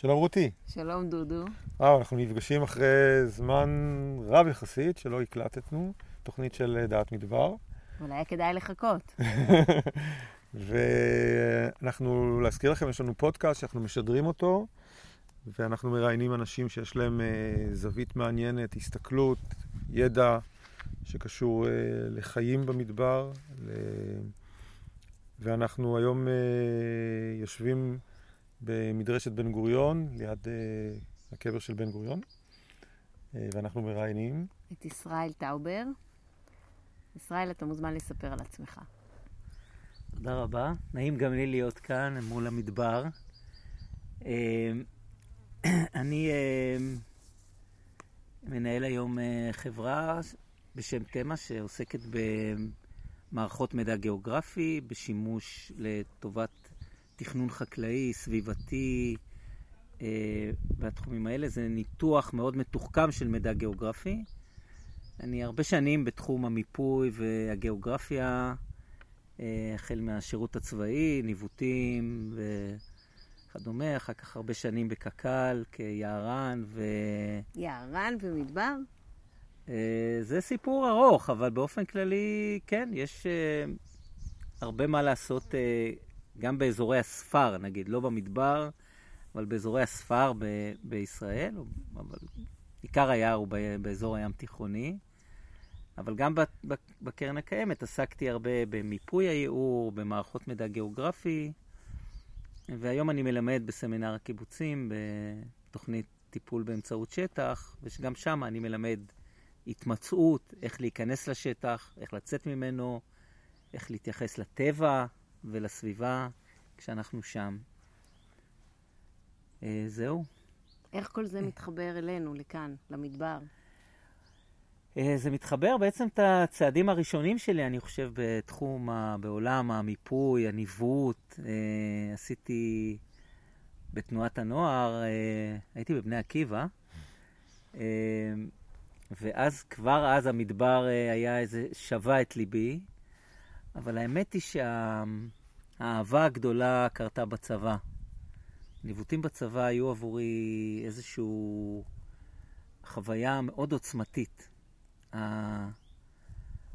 שלום רותי. שלום דודו. וואו, אנחנו נפגשים אחרי זמן רב יחסית שלא הקלטתנו, תוכנית של אה, דעת מדבר. אולי היה כדאי לחכות. ואנחנו, להזכיר לכם, יש לנו פודקאסט שאנחנו משדרים אותו, ואנחנו מראיינים אנשים שיש להם אה, זווית מעניינת, הסתכלות, ידע שקשור אה, לחיים במדבר. ל... ואנחנו היום יושבים במדרשת בן גוריון, ליד אה, הקבר של בן גוריון, אה, ואנחנו מראיינים. את ישראל טאובר. ישראל, אתה מוזמן לספר על עצמך. תודה רבה. נעים גם לי להיות כאן מול המדבר. אה, אני אה, מנהל היום אה, חברה בשם תמה שעוסקת במערכות מידע גיאוגרפי, בשימוש לטובת תכנון חקלאי, סביבתי, אה, בתחומים האלה. זה ניתוח מאוד מתוחכם של מידע גיאוגרפי. אני הרבה שנים בתחום המיפוי והגיאוגרפיה, אה, החל מהשירות הצבאי, ניווטים וכדומה, אחר כך הרבה שנים בקק"ל כיערן ו... יערן ומדבר? אה, זה סיפור ארוך, אבל באופן כללי, כן, יש הרבה מה לעשות גם באזורי הספר, נגיד, לא במדבר, אבל באזורי הספר ב- בישראל, אבל עיקר היער הוא באזור הים תיכוני. אבל גם בקרן הקיימת עסקתי הרבה במיפוי הייעור, במערכות מידע גיאוגרפי, והיום אני מלמד בסמינר הקיבוצים בתוכנית טיפול באמצעות שטח, ושגם שם אני מלמד התמצאות, איך להיכנס לשטח, איך לצאת ממנו, איך להתייחס לטבע, ולסביבה כשאנחנו שם. אה, זהו. איך כל זה מתחבר אלינו, לכאן, למדבר? אה, זה מתחבר בעצם את הצעדים הראשונים שלי, אני חושב, בתחום, ה, בעולם המיפוי, הניווט. אה, עשיתי בתנועת הנוער, הייתי בבני עקיבא, ואז, כבר אז המדבר היה איזה, שווה את ליבי. אבל האמת היא שהאהבה הגדולה קרתה בצבא. ניווטים בצבא היו עבורי איזושהי חוויה מאוד עוצמתית. ה...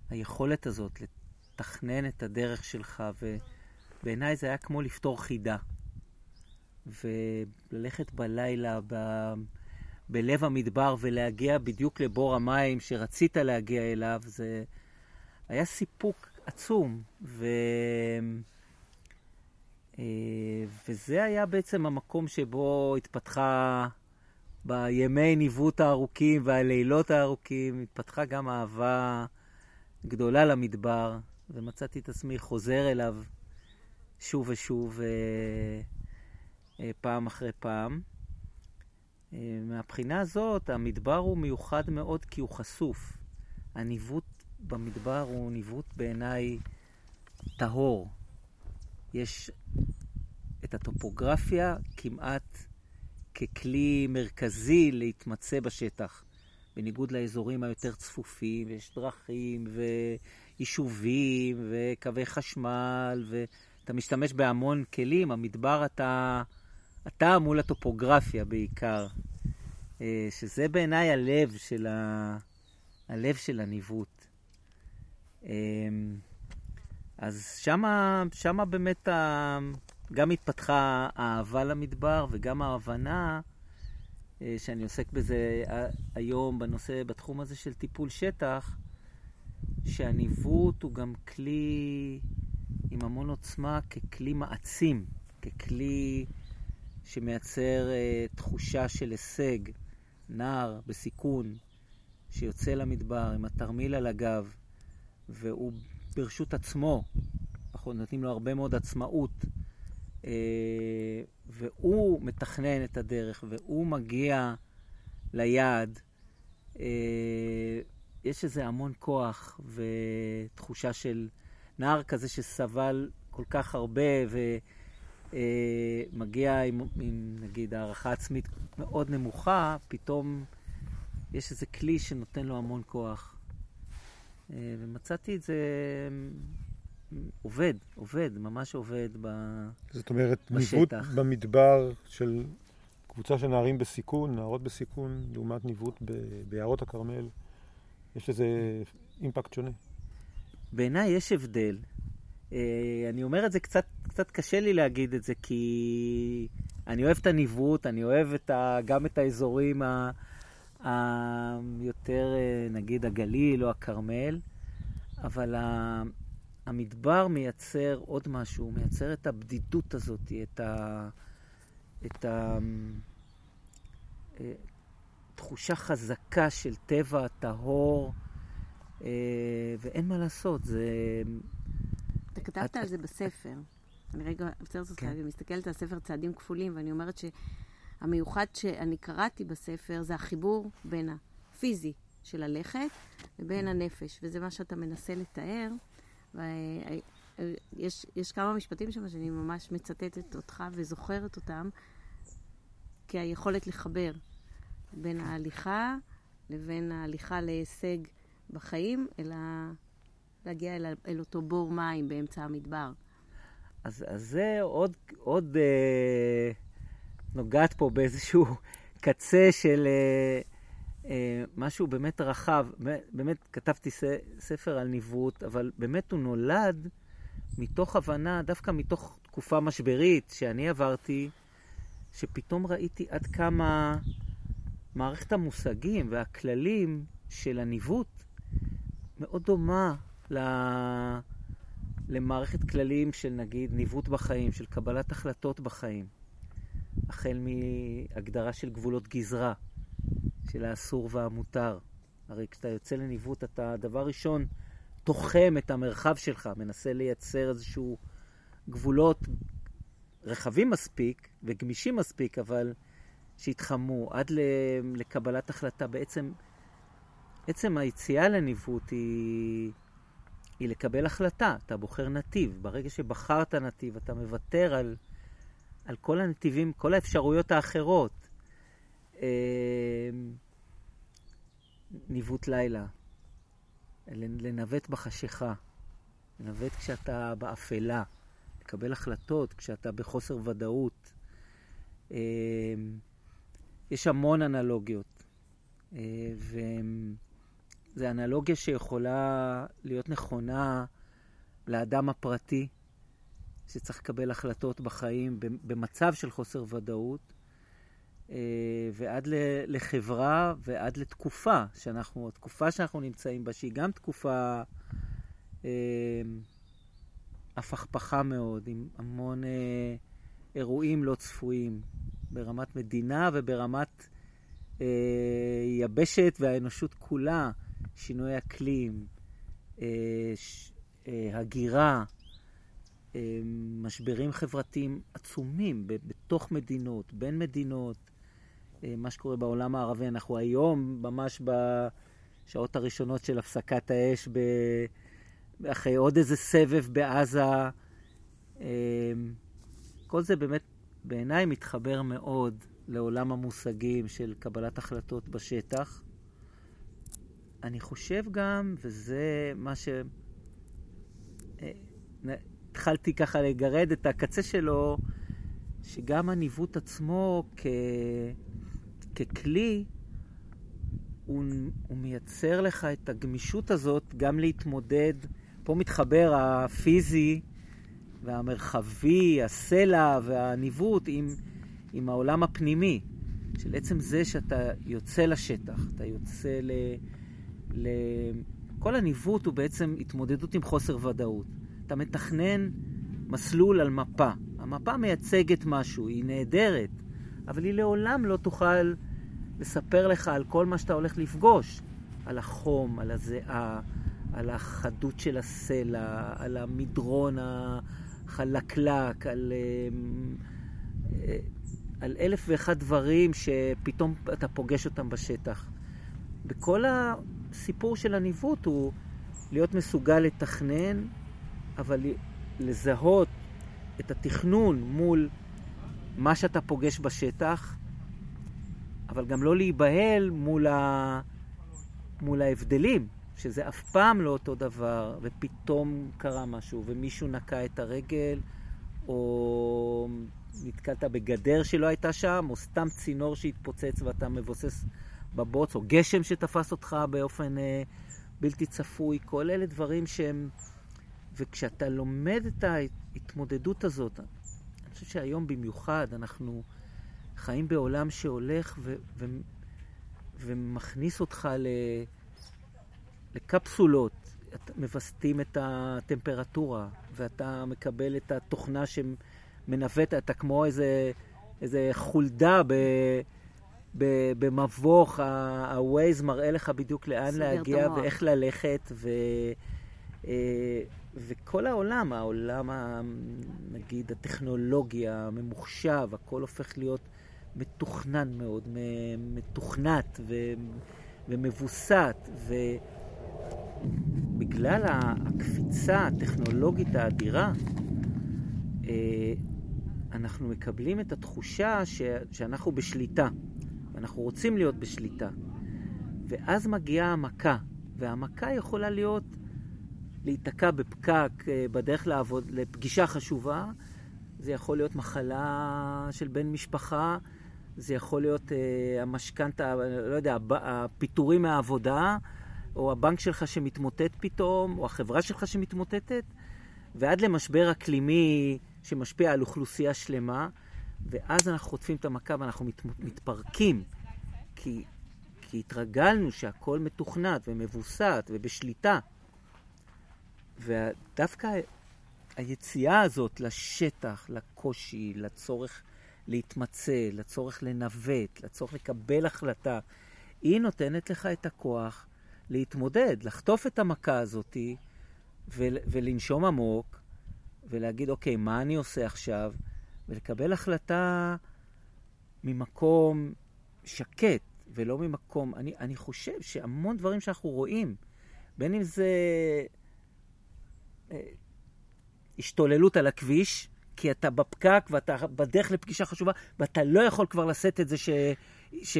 היכולת הזאת לתכנן את הדרך שלך, ובעיניי זה היה כמו לפתור חידה. וללכת בלילה ב... בלב המדבר ולהגיע בדיוק לבור המים שרצית להגיע אליו, זה היה סיפוק עצום. ו... אה, וזה היה בעצם המקום שבו התפתחה, בימי ניווט הארוכים והלילות הארוכים, התפתחה גם אהבה גדולה למדבר, ומצאתי את עצמי חוזר אליו שוב ושוב, אה, אה, פעם אחרי פעם. מהבחינה הזאת, המדבר הוא מיוחד מאוד כי הוא חשוף. הניווט במדבר הוא ניווט בעיניי טהור. יש את הטופוגרפיה כמעט ככלי מרכזי להתמצא בשטח. בניגוד לאזורים היותר צפופים, יש דרכים ויישובים וקווי חשמל, ואתה משתמש בהמון כלים. המדבר אתה, אתה מול הטופוגרפיה בעיקר, אה, שזה בעיניי הלב של, ה, הלב של הניווט. אמ, אז שמה, שמה באמת ה... גם התפתחה האהבה למדבר וגם ההבנה אה, שאני עוסק בזה היום בנושא, בתחום הזה של טיפול שטח, שהניווט הוא גם כלי עם המון עוצמה ככלי מעצים, ככלי שמייצר uh, תחושה של הישג, נער בסיכון שיוצא למדבר עם התרמיל על הגב, והוא ברשות עצמו, אנחנו נותנים לו הרבה מאוד עצמאות, אה, והוא מתכנן את הדרך, והוא מגיע ליעד. אה, יש איזה המון כוח ותחושה של נער כזה שסבל כל כך הרבה ומגיע אה, עם, עם נגיד הערכה עצמית מאוד נמוכה, פתאום יש איזה כלי שנותן לו המון כוח. אה, ומצאתי את זה עובד, עובד, ממש עובד ב... זאת אומרת, ניווט במדבר של קבוצה של נערים בסיכון, נערות בסיכון, לעומת ניווט ב- ביערות הכרמל, יש לזה אימפקט שונה. בעיניי יש הבדל. אה, אני אומר את זה קצת, קצת קשה לי להגיד את זה, כי אני אוהב את הניווט, אני אוהב את ה, גם את האזורים ה, היותר, אה, נגיד, הגליל או הכרמל, אבל המדבר מייצר עוד משהו, הוא מייצר את הבדידות הזאת, את ה... את ה... אה, תחושה חזקה של טבע טהור, אה, ואין מה לעשות, זה... אתה כתבת את- על זה בספר. אני רגע עוצרת אותך כן. ומסתכלת על ספר צעדים כפולים, ואני אומרת שהמיוחד שאני קראתי בספר זה החיבור בין הפיזי של ללכת לבין הנפש, וזה מה שאתה מנסה לתאר. ויש יש כמה משפטים שם שאני ממש מצטטת אותך וזוכרת אותם, כהיכולת לחבר בין ההליכה לבין ההליכה להישג בחיים, אלא להגיע אל, אל אותו בור מים באמצע המדבר. אז, אז זה עוד, עוד אה, נוגעת פה באיזשהו קצה של אה, אה, משהו באמת רחב. באמת כתבתי ספר על ניווט, אבל באמת הוא נולד מתוך הבנה, דווקא מתוך תקופה משברית שאני עברתי, שפתאום ראיתי עד כמה מערכת המושגים והכללים של הניווט מאוד דומה ל... למערכת כללים של נגיד ניווט בחיים, של קבלת החלטות בחיים. החל מהגדרה של גבולות גזרה, של האסור והמותר. הרי כשאתה יוצא לניווט אתה דבר ראשון תוחם את המרחב שלך, מנסה לייצר איזשהו גבולות רחבים מספיק וגמישים מספיק, אבל שיתחמו עד לקבלת החלטה. בעצם, עצם היציאה לניווט היא... היא לקבל החלטה. אתה בוחר נתיב. ברגע שבחרת נתיב, אתה מוותר על, על כל הנתיבים, כל האפשרויות האחרות. אה, ניווט לילה, לנווט בחשיכה, לנווט כשאתה באפלה, לקבל החלטות כשאתה בחוסר ודאות. אה, יש המון אנלוגיות, אה, והן... זו אנלוגיה שיכולה להיות נכונה לאדם הפרטי, שצריך לקבל החלטות בחיים במצב של חוסר ודאות, ועד לחברה ועד לתקופה שאנחנו, התקופה שאנחנו נמצאים בה, שהיא גם תקופה הפכפכה מאוד, עם המון אירועים לא צפויים, ברמת מדינה וברמת יבשת והאנושות כולה. שינוי אקלים, הגירה, משברים חברתיים עצומים בתוך מדינות, בין מדינות, מה שקורה בעולם הערבי. אנחנו היום, ממש בשעות הראשונות של הפסקת האש, אחרי עוד איזה סבב בעזה. כל זה באמת בעיניי מתחבר מאוד לעולם המושגים של קבלת החלטות בשטח. אני חושב גם, וזה מה ש... התחלתי ככה לגרד את הקצה שלו, שגם הניווט עצמו כ... ככלי, הוא, הוא מייצר לך את הגמישות הזאת גם להתמודד. פה מתחבר הפיזי והמרחבי, הסלע והניווט עם, עם העולם הפנימי. של עצם זה שאתה יוצא לשטח, אתה יוצא ל... ל... כל הניווט הוא בעצם התמודדות עם חוסר ודאות. אתה מתכנן מסלול על מפה. המפה מייצגת משהו, היא נהדרת, אבל היא לעולם לא תוכל לספר לך על כל מה שאתה הולך לפגוש. על החום, על הזיעה, על החדות של הסלע, על המדרון החלקלק, על, על אלף ואחד דברים שפתאום אתה פוגש אותם בשטח. בכל הסיפור של הניווט הוא להיות מסוגל לתכנן, אבל לזהות את התכנון מול מה שאתה פוגש בשטח, אבל גם לא להיבהל מול, ה... מול ההבדלים, שזה אף פעם לא אותו דבר, ופתאום קרה משהו, ומישהו נקע את הרגל, או נתקלת בגדר שלא הייתה שם, או סתם צינור שהתפוצץ ואתה מבוסס בבוץ, או גשם שתפס אותך באופן אה, בלתי צפוי, כל אלה דברים שהם... וכשאתה לומד את ההתמודדות הזאת, אני חושב שהיום במיוחד אנחנו חיים בעולם שהולך ו- ו- ומכניס אותך ל- לקפסולות, מווסתים את הטמפרטורה, ואתה מקבל את התוכנה שמנווט, אתה כמו איזה, איזה חולדה ב... במבוך, ה-Waze מראה לך בדיוק לאן להגיע ואיך ללכת, ו, אה, וכל העולם, העולם, נגיד, הטכנולוגיה, הממוחשב, הכל הופך להיות מתוכנן מאוד, מתוכנת ומבוסת, ובגלל הקפיצה הטכנולוגית האדירה, אה, אנחנו מקבלים את התחושה ש... שאנחנו בשליטה, ואנחנו רוצים להיות בשליטה. ואז מגיעה המכה, והמכה יכולה להיות להיתקע בפקק אה, בדרך לעבוד, לפגישה חשובה, זה יכול להיות מחלה של בן משפחה, זה יכול להיות אה, המשכנתא, לא יודע, הפיטורים מהעבודה, או הבנק שלך שמתמוטט פתאום, או החברה שלך שמתמוטטת, ועד למשבר אקלימי שמשפיע על אוכלוסייה שלמה, ואז אנחנו חוטפים את המכה ואנחנו מת, מתפרקים, כי, כי התרגלנו שהכל מתוכנן ומבוסס ובשליטה. ודווקא היציאה הזאת לשטח, לקושי, לצורך להתמצא, לצורך לנווט, לצורך לקבל החלטה, היא נותנת לך את הכוח להתמודד, לחטוף את המכה הזאת ול, ולנשום עמוק ולהגיד, אוקיי, מה אני עושה עכשיו? ולקבל החלטה ממקום שקט ולא ממקום... אני, אני חושב שהמון דברים שאנחנו רואים, בין אם זה השתוללות על הכביש, כי אתה בפקק ואתה בדרך לפגישה חשובה, ואתה לא יכול כבר לשאת את זה ש, ש,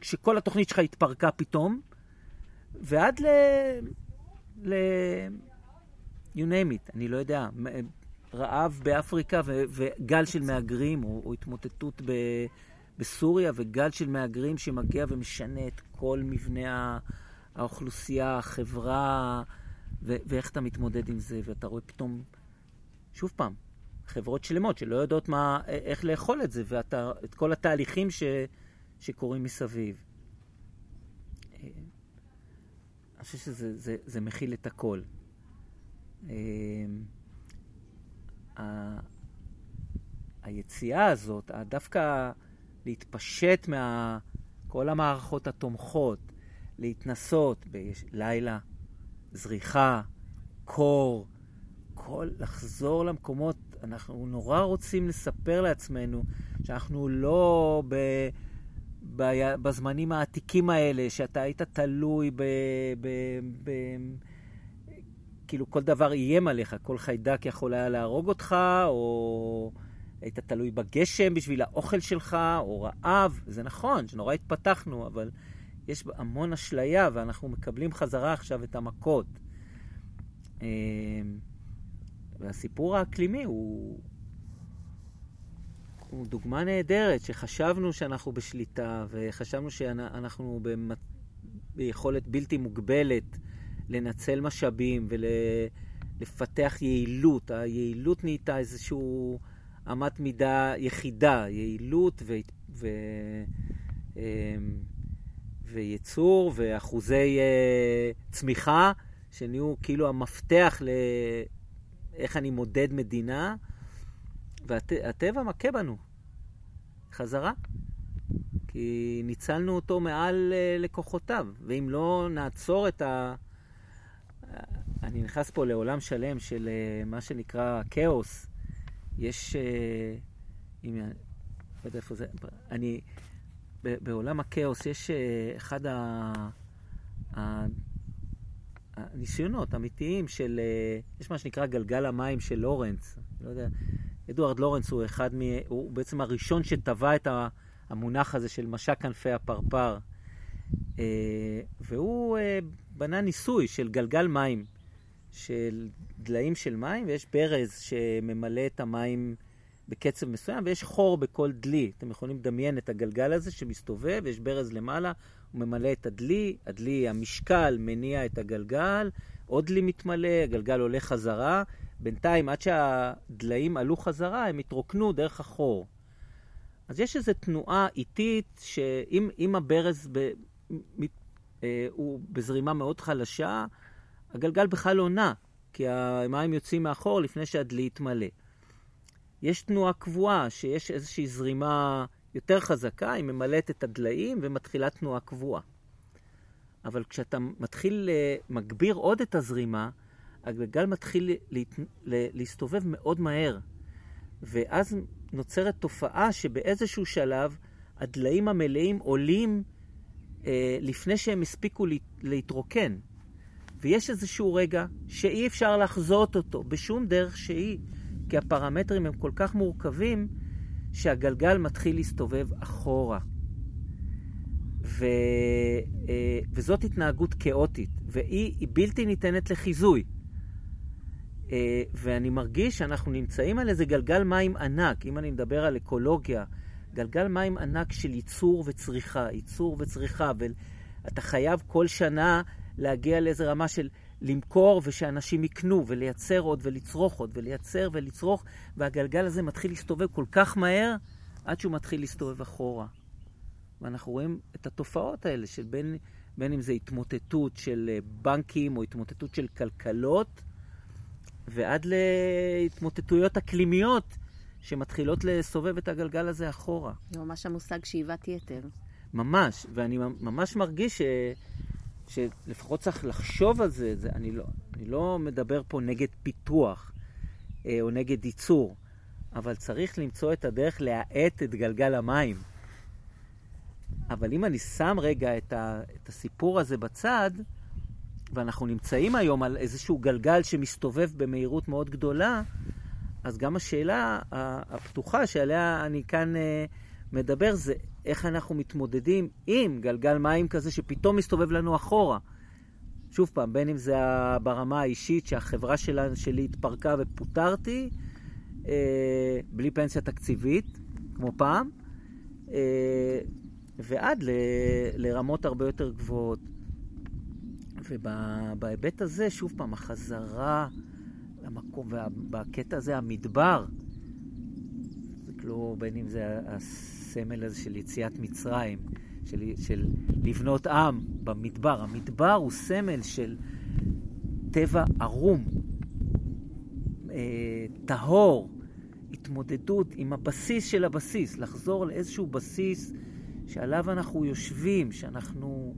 שכל התוכנית שלך התפרקה פתאום, ועד ל... ל... you name it, אני לא יודע, רעב באפריקה ו, וגל של מהגרים, או, או התמוטטות ב, בסוריה, וגל של מהגרים שמגיע ומשנה את כל מבנה האוכלוסייה, החברה, ו, ואיך אתה מתמודד עם זה, ואתה רואה פתאום, שוב פעם, חברות שלמות שלא יודעות מה, איך לאכול את זה, ואת כל התהליכים ש, שקורים מסביב. אה, אני חושב שזה זה, זה מכיל את הכל. אה, היציאה הזאת, דווקא להתפשט מכל המערכות התומכות, להתנסות בלילה, זריחה, קור, כל, לחזור למקומות אנחנו נורא רוצים לספר לעצמנו שאנחנו לא ב, ב, בזמנים העתיקים האלה, שאתה היית תלוי ב... ב, ב כאילו כל דבר איים עליך, כל חיידק יכול היה להרוג אותך, או היית תלוי בגשם בשביל האוכל שלך, או רעב. זה נכון, שנורא התפתחנו, אבל יש המון אשליה, ואנחנו מקבלים חזרה עכשיו את המכות. אמ, והסיפור האקלימי הוא, הוא דוגמה נהדרת, שחשבנו שאנחנו בשליטה, וחשבנו שאנחנו במת... ביכולת בלתי מוגבלת לנצל משאבים ולפתח יעילות. היעילות נהייתה איזושהי אמת מידה יחידה, יעילות ו... ו... וייצור ואחוזי uh, צמיחה, שנהיו כאילו המפתח ל... איך אני מודד מדינה, והטבע והט... מכה בנו. חזרה. כי ניצלנו אותו מעל uh, לקוחותיו, ואם לא נעצור את ה... אני נכנס פה לעולם שלם של uh, מה שנקרא כאוס. יש... Uh, אם... לא יודע איפה זה... אני... בעולם הכאוס יש uh, אחד ה... ה... ניסיונות אמיתיים של, אה, יש מה שנקרא גלגל המים של לורנס, לא יודע, אדוארד לורנס הוא אחד מ... הוא בעצם הראשון שטבע את המונח הזה של משק כנפי הפרפר. אה, והוא אה, בנה ניסוי של גלגל מים, של דליים של מים, ויש ברז שממלא את המים בקצב מסוים, ויש חור בכל דלי. אתם יכולים לדמיין את הגלגל הזה שמסתובב, יש ברז למעלה, הוא ממלא את הדלי, הדלי, המשקל מניע את הגלגל, עוד דלי מתמלא, הגלגל עולה חזרה. בינתיים, עד שהדליים עלו חזרה, הם התרוקנו דרך החור. אז יש איזו תנועה איטית, שאם הברז ב, מת, אה, הוא בזרימה מאוד חלשה, הגלגל בכלל לא נע, כי המים יוצאים מאחור לפני שהדלי יתמלא. יש תנועה קבועה, שיש איזושהי זרימה יותר חזקה, היא ממלאת את הדליים ומתחילה תנועה קבועה. אבל כשאתה מתחיל, אה, מגביר עוד את הזרימה, הגלגל מתחיל לה, לה, להסתובב מאוד מהר. ואז נוצרת תופעה שבאיזשהו שלב הדליים המלאים עולים אה, לפני שהם הספיקו להתרוקן. ויש איזשהו רגע שאי אפשר לחזות אותו בשום דרך שהיא, כי הפרמטרים הם כל כך מורכבים, שהגלגל מתחיל להסתובב אחורה. ו, אה, וזאת התנהגות כאוטית, והיא בלתי ניתנת לחיזוי. אה, ואני מרגיש שאנחנו נמצאים על איזה גלגל מים ענק, אם אני מדבר על אקולוגיה, גלגל מים ענק של ייצור וצריכה, ייצור וצריכה, ואתה חייב כל שנה להגיע לאיזה רמה של למכור ושאנשים יקנו ולייצר עוד ולצרוך עוד ולייצר ולצרוך, והגלגל הזה מתחיל להסתובב כל כך מהר עד שהוא מתחיל להסתובב אחורה. ואנחנו רואים את התופעות האלה של בין, בין אם זה התמוטטות של אה, בנקים או התמוטטות של כלכלות, ועד להתמוטטויות אקלימיות שמתחילות לסובב את הגלגל הזה אחורה. זה ממש המושג שאיבת יתר. ממש, ואני ממש מרגיש ש... שלפחות צריך לחשוב על זה, זה אני, לא, אני לא מדבר פה נגד פיתוח אה, או נגד ייצור, אבל צריך למצוא את הדרך להאט את גלגל המים. אבל אם אני שם רגע את, ה, את הסיפור הזה בצד, ואנחנו נמצאים היום על איזשהו גלגל שמסתובב במהירות מאוד גדולה, אז גם השאלה הפתוחה שעליה אני כאן אה, מדבר זה איך אנחנו מתמודדים עם גלגל מים כזה שפתאום מסתובב לנו אחורה. שוב פעם, בין אם זה ברמה האישית שהחברה שלה, שלי התפרקה ופוטרתי, אה, בלי פנסיה תקציבית, כמו פעם, אה, ועד ל, לרמות הרבה יותר גבוהות. ובהיבט הזה, שוב פעם, החזרה למקום, ובקטע הזה המדבר, זה כאילו, בין אם זה הסמל הזה של יציאת מצרים, של, של לבנות עם במדבר. המדבר הוא סמל של טבע ערום, אה, טהור, התמודדות עם הבסיס של הבסיס, לחזור לאיזשהו בסיס שעליו אנחנו יושבים, שאנחנו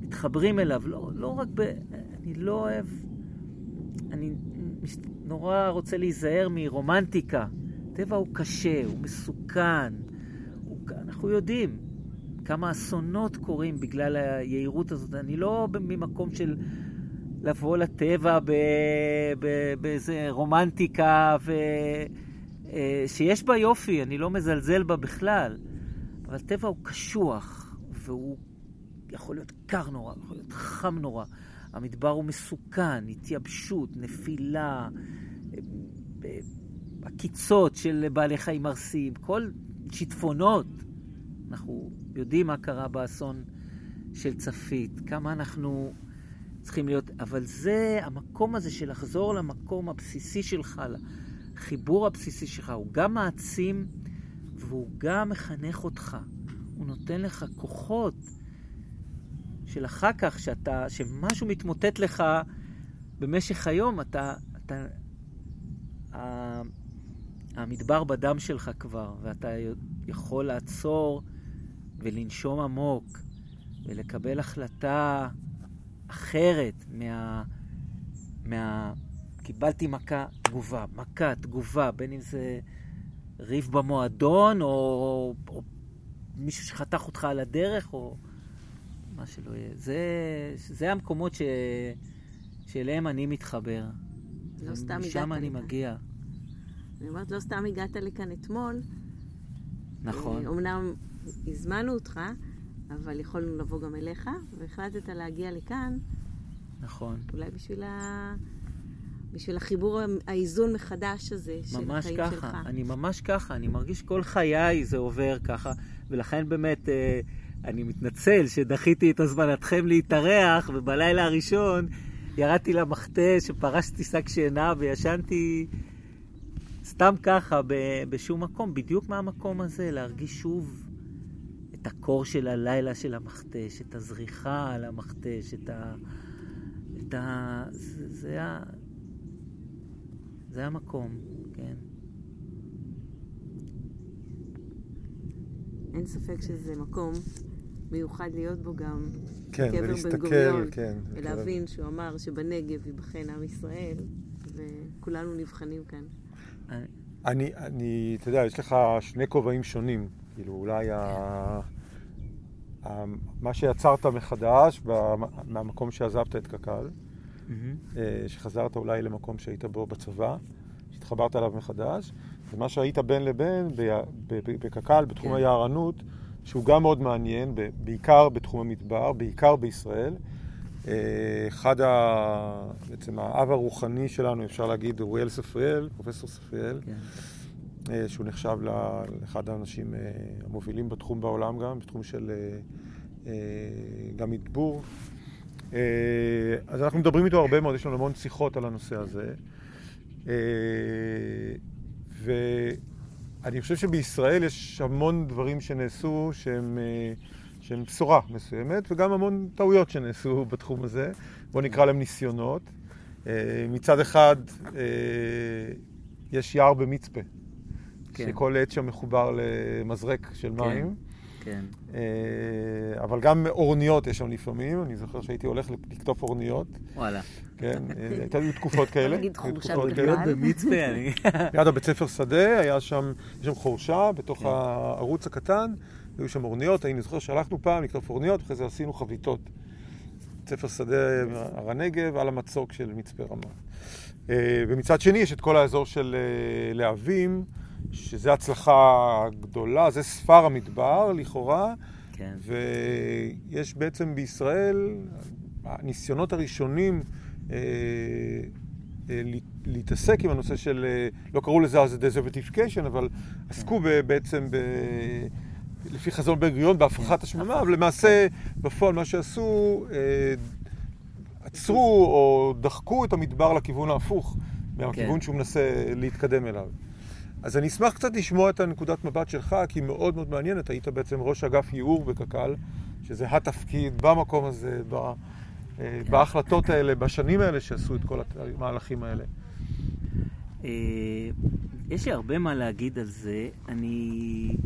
מתחברים אליו. לא, לא רק ב... אני לא אוהב... אני נורא רוצה להיזהר מרומנטיקה. טבע הוא קשה, הוא מסוכן, אנחנו יודעים כמה אסונות קורים בגלל היהירות הזאת. אני לא ממקום של לבוא לטבע באיזה רומנטיקה, ו... אה, שיש בה יופי, אני לא מזלזל בה בכלל. אבל טבע הוא קשוח, והוא יכול להיות קר נורא, יכול להיות חם נורא. המדבר הוא מסוכן, התייבשות, נפילה, אה, אה, עקיצות של בעלי חיים ארסיים, כל שיטפונות. אנחנו יודעים מה קרה באסון של צפית, כמה אנחנו צריכים להיות, אבל זה המקום הזה של לחזור למקום הבסיסי שלך, לחיבור הבסיסי שלך, הוא גם מעצים והוא גם מחנך אותך. הוא נותן לך כוחות של אחר כך, שאתה, שמשהו מתמוטט לך במשך היום, אתה, אתה, המדבר בדם שלך כבר, ואתה יכול לעצור ולנשום עמוק ולקבל החלטה אחרת מה... מה... קיבלתי מכה, תגובה, מכה, תגובה, בין אם זה ריב במועדון, או, או מישהו שחתך אותך על הדרך, או מה שלא יהיה. זה, זה המקומות ש, שאליהם אני מתחבר. לא סתם הגעת משם אני לכאן. מגיע. אני אומרת, לא סתם הגעת לכאן אתמול. נכון. אמנם הזמנו אותך, אבל יכולנו לבוא גם אליך, והחלטת להגיע לכאן, נכון. אולי בשביל, ה... בשביל החיבור, האיזון מחדש הזה של ממש החיים ככה, שלך. אני ממש ככה, אני מרגיש כל חיי זה עובר ככה, ולכן באמת אה, אני מתנצל שדחיתי את הזמנתכם להתארח, ובלילה הראשון ירדתי למכתש, פרשתי שק שינה וישנתי סתם ככה ב- בשום מקום, בדיוק מהמקום הזה, להרגיש שוב את הקור של הלילה של המכתש, את הזריחה על המכתש, את ה... את ה... זה, זה ה... זה המקום, כן. אין ספק שזה מקום מיוחד להיות בו גם כן, קבר בן ולהסתכל, גוריון, כן. ולהבין שהוא אמר שבנגב ייבחן עם ישראל, וכולנו נבחנים כאן. אני, אני, אתה יודע, יש לך שני כובעים שונים. כאילו, אולי ה... ה... מה שיצרת מחדש מהמקום שעזבת את קק"ל, אה, שחזרת אולי למקום שהיית בו בצבא, שהתחברת אליו מחדש, ומה שהיית בין לבין בקק"ל, בתחום כן. היערנות, שהוא גם מאוד מעניין, בעיקר בתחום המדבר, בעיקר בישראל. אה, אחד ה... בעצם האב הרוחני שלנו, אפשר להגיד, אוריאל ספריאל, פרופסור ספריאל, כן. אה, שהוא נחשב לאחד האנשים אה, המובילים בתחום בעולם גם, בתחום של אה, גם מדבור. אז אנחנו מדברים איתו הרבה מאוד, יש לנו המון שיחות על הנושא הזה. ואני חושב שבישראל יש המון דברים שנעשו שהם, שהם בשורה מסוימת, וגם המון טעויות שנעשו בתחום הזה. בואו נקרא להם ניסיונות. מצד אחד, יש יער במצפה, כן. שכל עץ שם מחובר למזרק של כן. מים. כן. אה, אבל גם אורניות יש שם לפעמים, אני זוכר שהייתי הולך לקטוף אורניות, וואלה. כן, אה, הייתה לי תקופות כאלה. נגיד חורשה תקופות בכלל. במצפה, אני... ליד הבית ספר שדה, היה שם, יש שם חורשה בתוך כן. הערוץ הקטן, היו שם אורניות, אני זוכר שהלכנו פעם לקטוף אורניות, אחרי זה עשינו חביתות. בית ספר שדה הר הנגב, על המצוק של מצפה רמה. אה, ומצד שני יש את כל האזור של להבים, שזה הצלחה גדולה, זה ספר המדבר לכאורה, כן. ויש בעצם בישראל, הניסיונות הראשונים אה, אה, לה- להתעסק עם הנושא של, אה, לא קראו לזה אז desertification, אבל עסקו ב- בעצם ב... לפי חזון בן גוריון בהפרחת השממה, אבל למעשה בפועל מה שעשו, אה, עצרו או דחקו את המדבר לכיוון ההפוך מהכיוון כן. שהוא מנסה להתקדם אליו. אז אני אשמח קצת לשמוע את הנקודת מבט שלך, כי מאוד מאוד מעניינת. היית בעצם ראש אגף ייעור בקק"ל, שזה התפקיד במקום הזה, ב, אה, בהחלטות האלה, בשנים האלה שעשו את כל המהלכים האלה. אה, יש לי הרבה מה להגיד על זה. אני...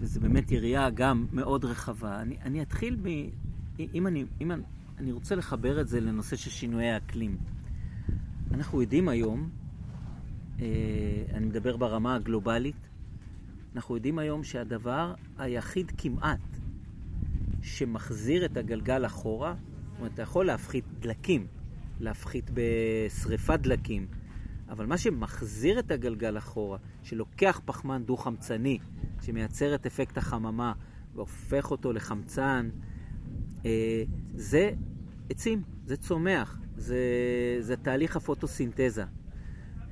וזו באמת יריעה גם מאוד רחבה. אני, אני אתחיל ב... אם אני, אם אני, אני רוצה לחבר את זה לנושא של שינויי האקלים. אנחנו יודעים היום, אני מדבר ברמה הגלובלית, אנחנו יודעים היום שהדבר היחיד כמעט שמחזיר את הגלגל אחורה, זאת אומרת, אתה יכול להפחית דלקים, להפחית בשריפת דלקים, אבל מה שמחזיר את הגלגל אחורה, שלוקח פחמן דו-חמצני, שמייצר את אפקט החממה והופך אותו לחמצן, אה, זה עצים, זה צומח, זה, זה תהליך הפוטוסינתזה.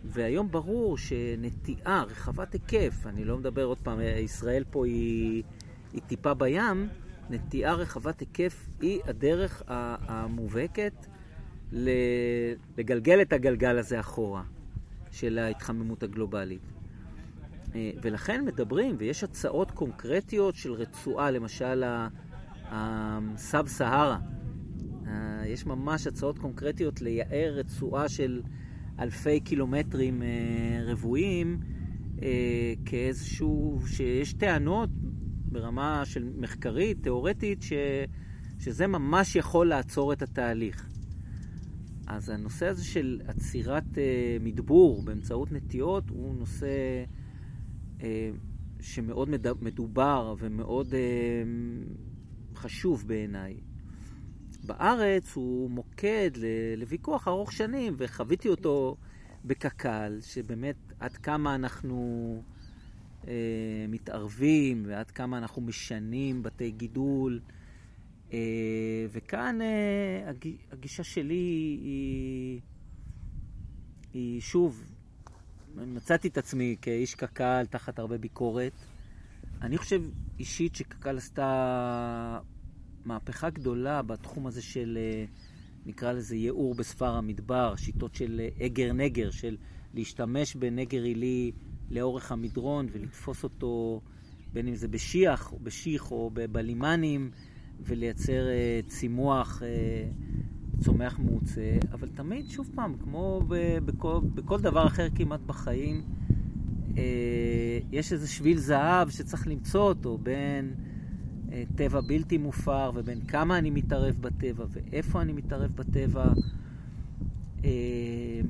והיום ברור שנטיעה רחבת היקף, אני לא מדבר עוד פעם, ישראל פה היא, היא טיפה בים, נטיעה רחבת היקף היא הדרך המובהקת לגלגל את הגלגל הזה אחורה, של ההתחממות הגלובלית. אה, ולכן מדברים, ויש הצעות קונקרטיות של רצועה, למשל הסאב סהרה. אה, יש ממש הצעות קונקרטיות לייער רצועה של אלפי קילומטרים אה, רבועים אה, כאיזשהו, שיש טענות ברמה של מחקרית, תיאורטית, ש, שזה ממש יכול לעצור את התהליך. אז הנושא הזה של עצירת אה, מדבור באמצעות נטיעות הוא נושא שמאוד מד- מדובר ומאוד חשוב בעיניי. בארץ הוא מוקד לוויכוח ארוך שנים, וחוויתי אותו בקק"ל, שבאמת עד כמה אנחנו אה, מתערבים ועד כמה אנחנו משנים בתי גידול. אה, וכאן אה, הג, הגישה שלי היא היא שוב, מצאתי את עצמי כאיש קק"ל תחת הרבה ביקורת. אני חושב אישית שקק"ל עשתה מהפכה גדולה בתחום הזה של, אה, נקרא לזה ייעור בספר המדבר, שיטות של אה, אגר נגר, של להשתמש בנגר עילי לאורך המדרון ולתפוס אותו בין אם זה בשיח, או בשיח או בלימנים, ולייצר אה, צימוח צומח מוצא, אבל תמיד, שוב פעם, כמו בכל, בכל דבר אחר כמעט בחיים, יש איזה שביל זהב שצריך למצוא אותו בין טבע בלתי מופר ובין כמה אני מתערב בטבע ואיפה אני מתערב בטבע. אה,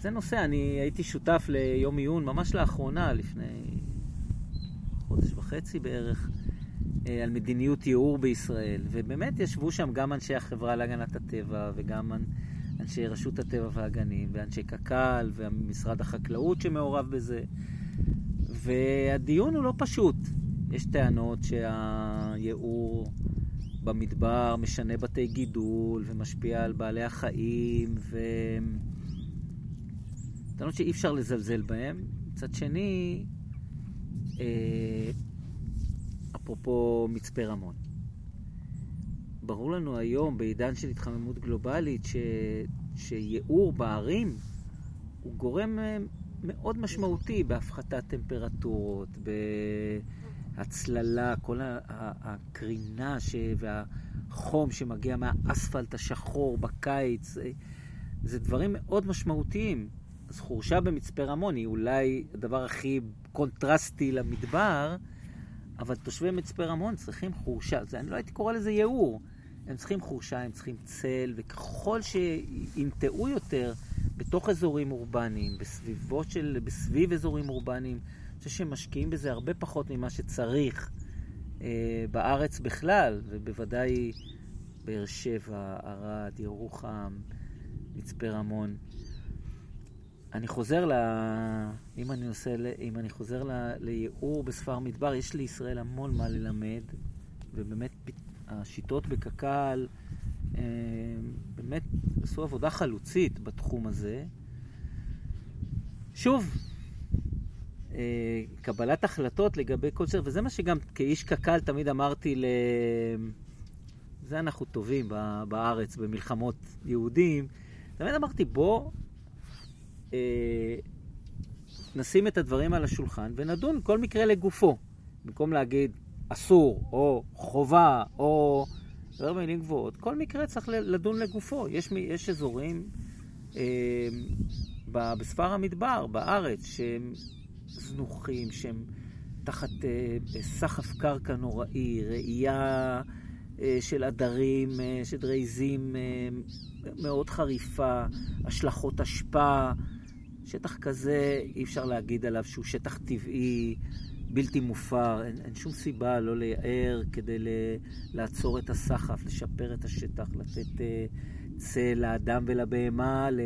זה נושא, אני הייתי שותף ליום עיון ממש לאחרונה, לפני חודש וחצי בערך, אה, על מדיניות ייעור בישראל, ובאמת ישבו שם גם אנשי החברה להגנת הטבע וגם אנשי רשות הטבע והגנים ואנשי קק"ל ומשרד החקלאות שמעורב בזה, והדיון הוא לא פשוט. יש טענות שהייעור במדבר משנה בתי גידול ומשפיע על בעלי החיים, ו... טענות שאי אפשר לזלזל בהן. מצד שני, אה, אפרופו מצפה רמון. ברור לנו היום, בעידן של התחממות גלובלית, ש... שייעור בערים הוא גורם אה, מאוד משמעותי בהפחתת טמפרטורות, בהצללה, כל הקרינה ש... והחום שמגיע מהאספלט השחור בקיץ, אה, זה דברים מאוד משמעותיים. אז חורשה במצפה רמון היא אולי הדבר הכי קונטרסטי למדבר, אבל תושבי מצפה רמון צריכים חורשה. זה, אני לא הייתי קורא לזה ייעור. הם צריכים חורשה, הם צריכים צל, וככל שינטעו יותר בתוך אזורים אורבניים, בסביבות של, בסביב אזורים אורבניים, חושב שהם משקיעים בזה הרבה פחות ממה שצריך אה, בארץ בכלל, ובוודאי באר שבע, ערד, ירוחם, מצפה רמון. אני חוזר ל... אם אני, עושה... אם אני חוזר ל... לייעור בספר מדבר, יש לישראל המון מה ללמד, ובאמת השיטות בקק"ל אה, באמת עשו עבודה חלוצית בתחום הזה. שוב, קבלת החלטות לגבי כל זה, וזה מה שגם כאיש קק"ל תמיד אמרתי ל... זה אנחנו טובים בארץ, במלחמות יהודים. תמיד אמרתי, בוא אה, נשים את הדברים על השולחן ונדון כל מקרה לגופו. במקום להגיד אסור, או חובה, או דבר מילים גבוהות, כל מקרה צריך לדון לגופו. יש, יש אזורים אה, בספר המדבר, בארץ, שהם זנוחים, שהם תחת אה, סחף קרקע נוראי, ראייה אה, של עדרים, אה, של רייזים אה, מאוד חריפה, השלכות אשפה. שטח כזה, אי אפשר להגיד עליו שהוא שטח טבעי, בלתי מופר, אין, אין שום סיבה לא לייער כדי ל, לעצור את הסחף, לשפר את השטח, לתת צל לאדם ולבהמה, ל,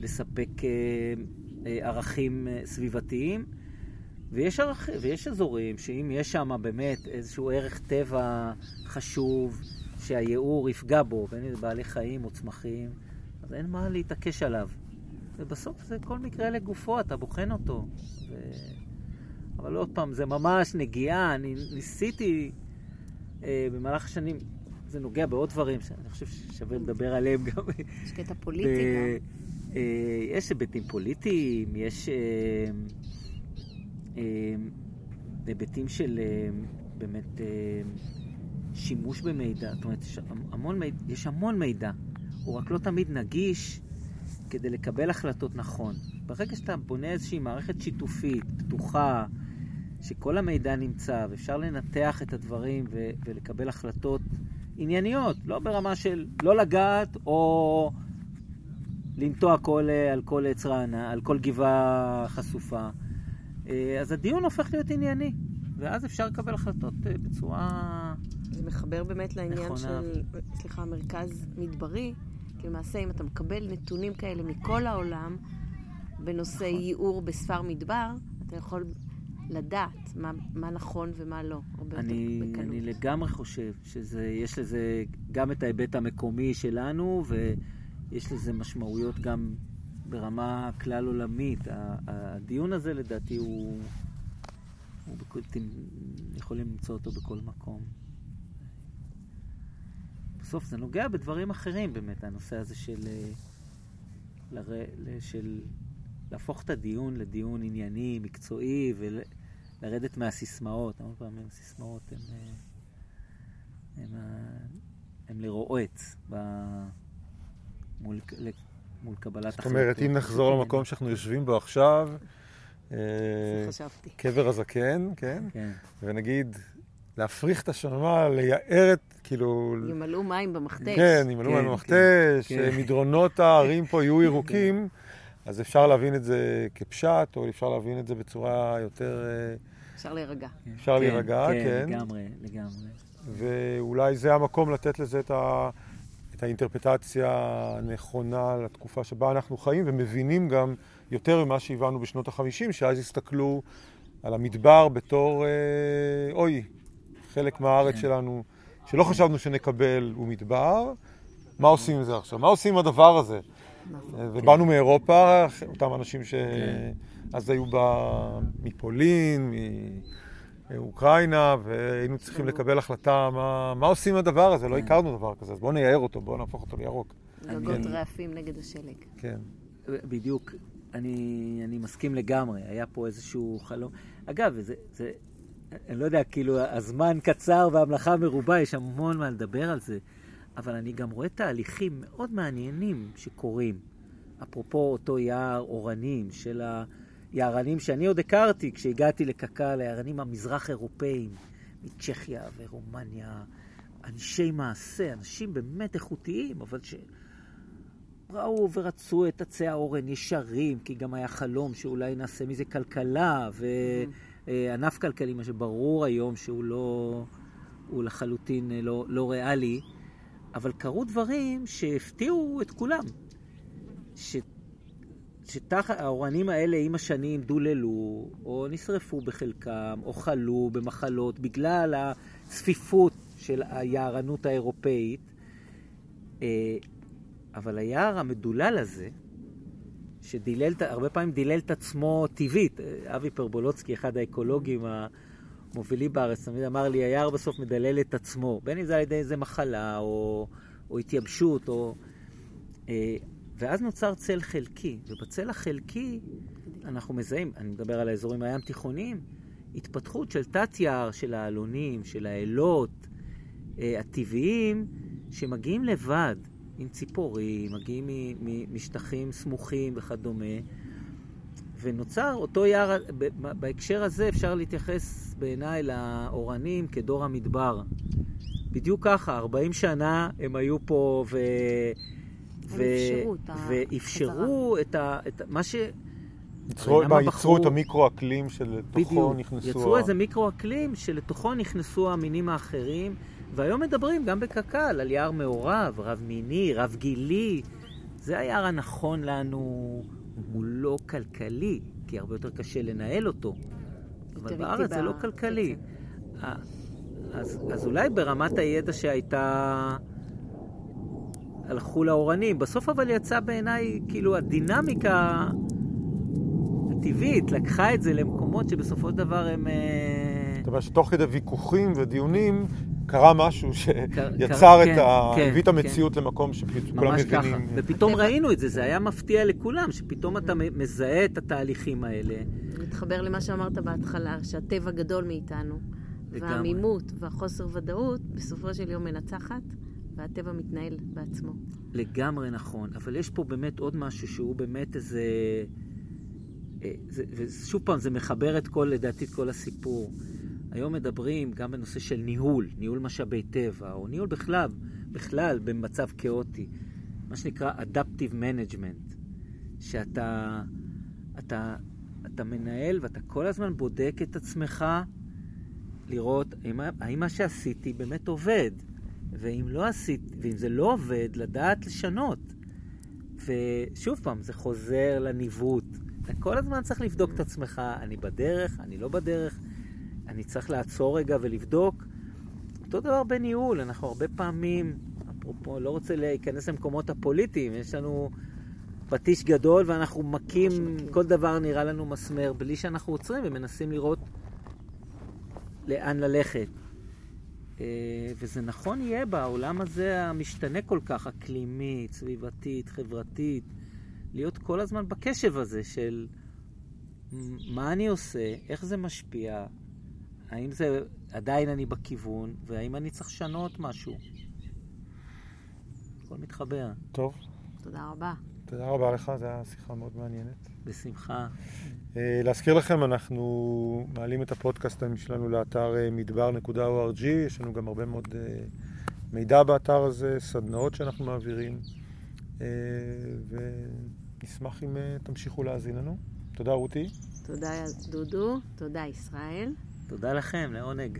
לספק ערכים uh, סביבתיים. ויש, ערכ... ויש אזורים שאם יש שם באמת איזשהו ערך טבע חשוב, שהייעור יפגע בו, בין אם זה בעלי חיים או צמחים, אז אין מה להתעקש עליו. ובסוף זה כל מקרה לגופו, אתה בוחן אותו. ו... אבל עוד פעם, זה ממש נגיעה, אני ניסיתי אה, במהלך השנים, זה נוגע בעוד דברים שאני חושב ששווה לדבר עליהם גם. יש קטע פוליטי גם. אה, יש היבטים פוליטיים, יש אה, אה, היבטים של באמת שימוש במידע, זאת אומרת, יש המון, יש המון מידע, הוא רק לא תמיד נגיש כדי לקבל החלטות נכון. ברגע שאתה בונה איזושהי מערכת שיתופית, פתוחה, שכל המידע נמצא, ואפשר לנתח את הדברים ו- ולקבל החלטות ענייניות, לא ברמה של לא לגעת או לנטוע כל, על כל עץ רענה, על כל גבעה חשופה. אה, אז הדיון הופך להיות ענייני, ואז אפשר לקבל החלטות אה, בצורה... זה מחבר באמת לעניין נכונה. של, סליחה, מרכז מדברי. כי למעשה, אם אתה מקבל נתונים כאלה מכל העולם בנושא נכון. ייעור בספר מדבר, אתה יכול לדעת מה, מה נכון ומה לא, הרבה אני, יותר בקלות. אני לגמרי חושב שיש לזה גם את ההיבט המקומי שלנו, יש לזה משמעויות גם ברמה כלל עולמית. הדיון הזה לדעתי הוא, הוא בכל, אתם יכולים למצוא אותו בכל מקום. בסוף זה נוגע בדברים אחרים באמת, הנושא הזה של, אה, ל, של להפוך את הדיון לדיון ענייני, מקצועי, ולרדת מהסיסמאות. הרבה פעמים הסיסמאות הן, אה, הן, לרועץ מול, מול קבלת החלטות. זאת אומרת, אם נחזור למקום שאנחנו יושבים בו עכשיו, אה. קבר הזקן, כן? כן. ונגיד, להפריך את השלמה, לייער את, כאילו... ימלאו מים במכתש. כן, ימלאו מים כן, במכתש, כן, כן. מדרונות הערים פה יהיו ירוקים, אז אפשר להבין את זה כפשט, או אפשר להבין את זה בצורה יותר... אה, אפשר להירגע. אפשר להירגע, כן. כן, לגמרי, לגמרי. ואולי זה המקום לתת לזה את ה... את האינטרפטציה הנכונה לתקופה שבה אנחנו חיים, ומבינים גם יותר ממה שהבנו בשנות החמישים, שאז הסתכלו על המדבר בתור, אה, אוי, חלק מהארץ כן. שלנו, שלא חשבנו שנקבל, הוא מדבר. מה עושים עם זה עכשיו? מה עושים עם הדבר הזה? נכון. אה, ובאנו מאירופה, אותם אנשים שאז כן. היו מפולין, מאוקראינה, והיינו צריכים לקבל החלטה מה, מה עושים עם הדבר הזה, לא כן. הכרנו דבר כזה, אז בואו נייער אותו, בואו נהפוך אותו לירוק. גגות רעפים נגד השלג. כן. בדיוק. אני, אני מסכים לגמרי, היה פה איזשהו חלום. אגב, זה, זה, אני לא יודע, כאילו, הזמן קצר והמלאכה מרובה, יש המון מה לדבר על זה, אבל אני גם רואה תהליכים מאוד מעניינים שקורים. אפרופו אותו יער אורנים של היערנים שאני עוד הכרתי כשהגעתי לקק"ל, היערנים המזרח אירופאים, מצ'כיה ורומניה, אנשי מעשה, אנשים באמת איכותיים, אבל ש... ראו ורצו את עצי האורן ישרים, כי גם היה חלום שאולי נעשה מזה כלכלה, וענף. כלכלי, מה שברור היום שהוא לא, הוא לחלוטין לא, לא ריאלי, אבל קרו דברים שהפתיעו את כולם. ש... שתחת האורנים האלה עם השנים דוללו, או נשרפו בחלקם, או חלו במחלות בגלל הצפיפות של היערנות האירופאית. אה, אבל היער המדולל הזה, שדילל, הרבה פעמים דילל את עצמו טבעית, אבי פרבולוצקי, אחד האקולוגים המובילים בארץ, תמיד אמר לי, היער בסוף מדלל את עצמו, בין אם זה על ידי איזה מחלה או, או התייבשות, או... ואז נוצר צל חלקי, ובצל החלקי אנחנו מזהים, אני מדבר על האזורים הים תיכוניים, התפתחות של תת-יער, של העלונים, של האלות אה, הטבעיים, שמגיעים לבד. עם ציפורים, מגיעים משטחים סמוכים וכדומה, ונוצר אותו יער, בהקשר הזה אפשר להתייחס בעיניי לאורנים כדור המדבר. בדיוק ככה, 40 שנה הם היו פה ו... ו... ואפשרו את, ה... את מה ש... יצרו, מה, בחרו... יצרו את המיקרו-אקלים שלתוכו נכנסו... יצרו ה... איזה מיקרו-אקלים שלתוכו נכנסו המינים האחרים, והיום מדברים גם בקק"ל על יער מעורב, רב מיני, רב גילי. זה היער הנכון לנו, הוא לא כלכלי, כי הרבה יותר קשה לנהל אותו. אבל בארץ זה לא כלכלי. אז, אז אולי ברמת הידע שהייתה, הלכו לאורנים. בסוף אבל יצא בעיניי, כאילו, הדינמיקה הטבעית לקחה את זה למקומות שבסופו של דבר הם... אה, זאת אומרת שתוך כדי ויכוחים ודיונים קרה משהו שיצר את ה... כן, הביא את כן. המציאות כן. למקום שכולם מבינים. ככה. ופתאום. ראינו את זה, זה היה מפתיע לכולם, שפתאום אתה מזהה את התהליכים האלה. מתחבר למה שאמרת בהתחלה, שהטבע גדול מאיתנו. והעמימות והחוסר ודאות בסופו של יום מנצחת, והטבע מתנהל בעצמו. לגמרי נכון, אבל יש פה באמת עוד משהו שהוא באמת איזה... אה, זה, ושוב פעם, זה מחבר את כל, לדעתי, את כל הסיפור. היום מדברים גם בנושא של ניהול, ניהול משאבי טבע, או ניהול בכלל, בכלל במצב כאוטי, מה שנקרא Adaptive Management, שאתה אתה, אתה מנהל ואתה כל הזמן בודק את עצמך, לראות האם, האם מה שעשיתי באמת עובד, ואם לא עשיתי, ואם זה לא עובד, לדעת לשנות. ושוב פעם, זה חוזר לניווט. אתה כל הזמן צריך לבדוק את עצמך, אני בדרך, אני לא בדרך. אני צריך לעצור רגע ולבדוק. אותו דבר בניהול, אנחנו הרבה פעמים, אפרופו, לא רוצה להיכנס למקומות הפוליטיים, יש לנו פטיש גדול ואנחנו מכים, כל דבר נראה לנו מסמר, בלי שאנחנו עוצרים ומנסים לראות לאן ללכת. אה, וזה נכון יהיה בעולם הזה המשתנה כל כך, אקלימית, סביבתית, חברתית, להיות כל הזמן בקשב הזה של מה אני עושה, איך זה משפיע, האם זה עדיין אני בכיוון, והאם אני צריך לשנות משהו. הכל מתחבר. טוב. תודה רבה. תודה רבה לך, זו הייתה שיחה מאוד מעניינת. בשמחה. אה, להזכיר לכם, אנחנו מעלים את הפודקאסטים שלנו לאתר אה, מדבר.org, יש לנו גם הרבה מאוד אה, מידע באתר הזה, סדנאות שאנחנו מעבירים, ונשמח אם תמשיכו להאזין לנו. תודה רותי. תודה דודו, תודה ישראל. תודה לכם, לעונג.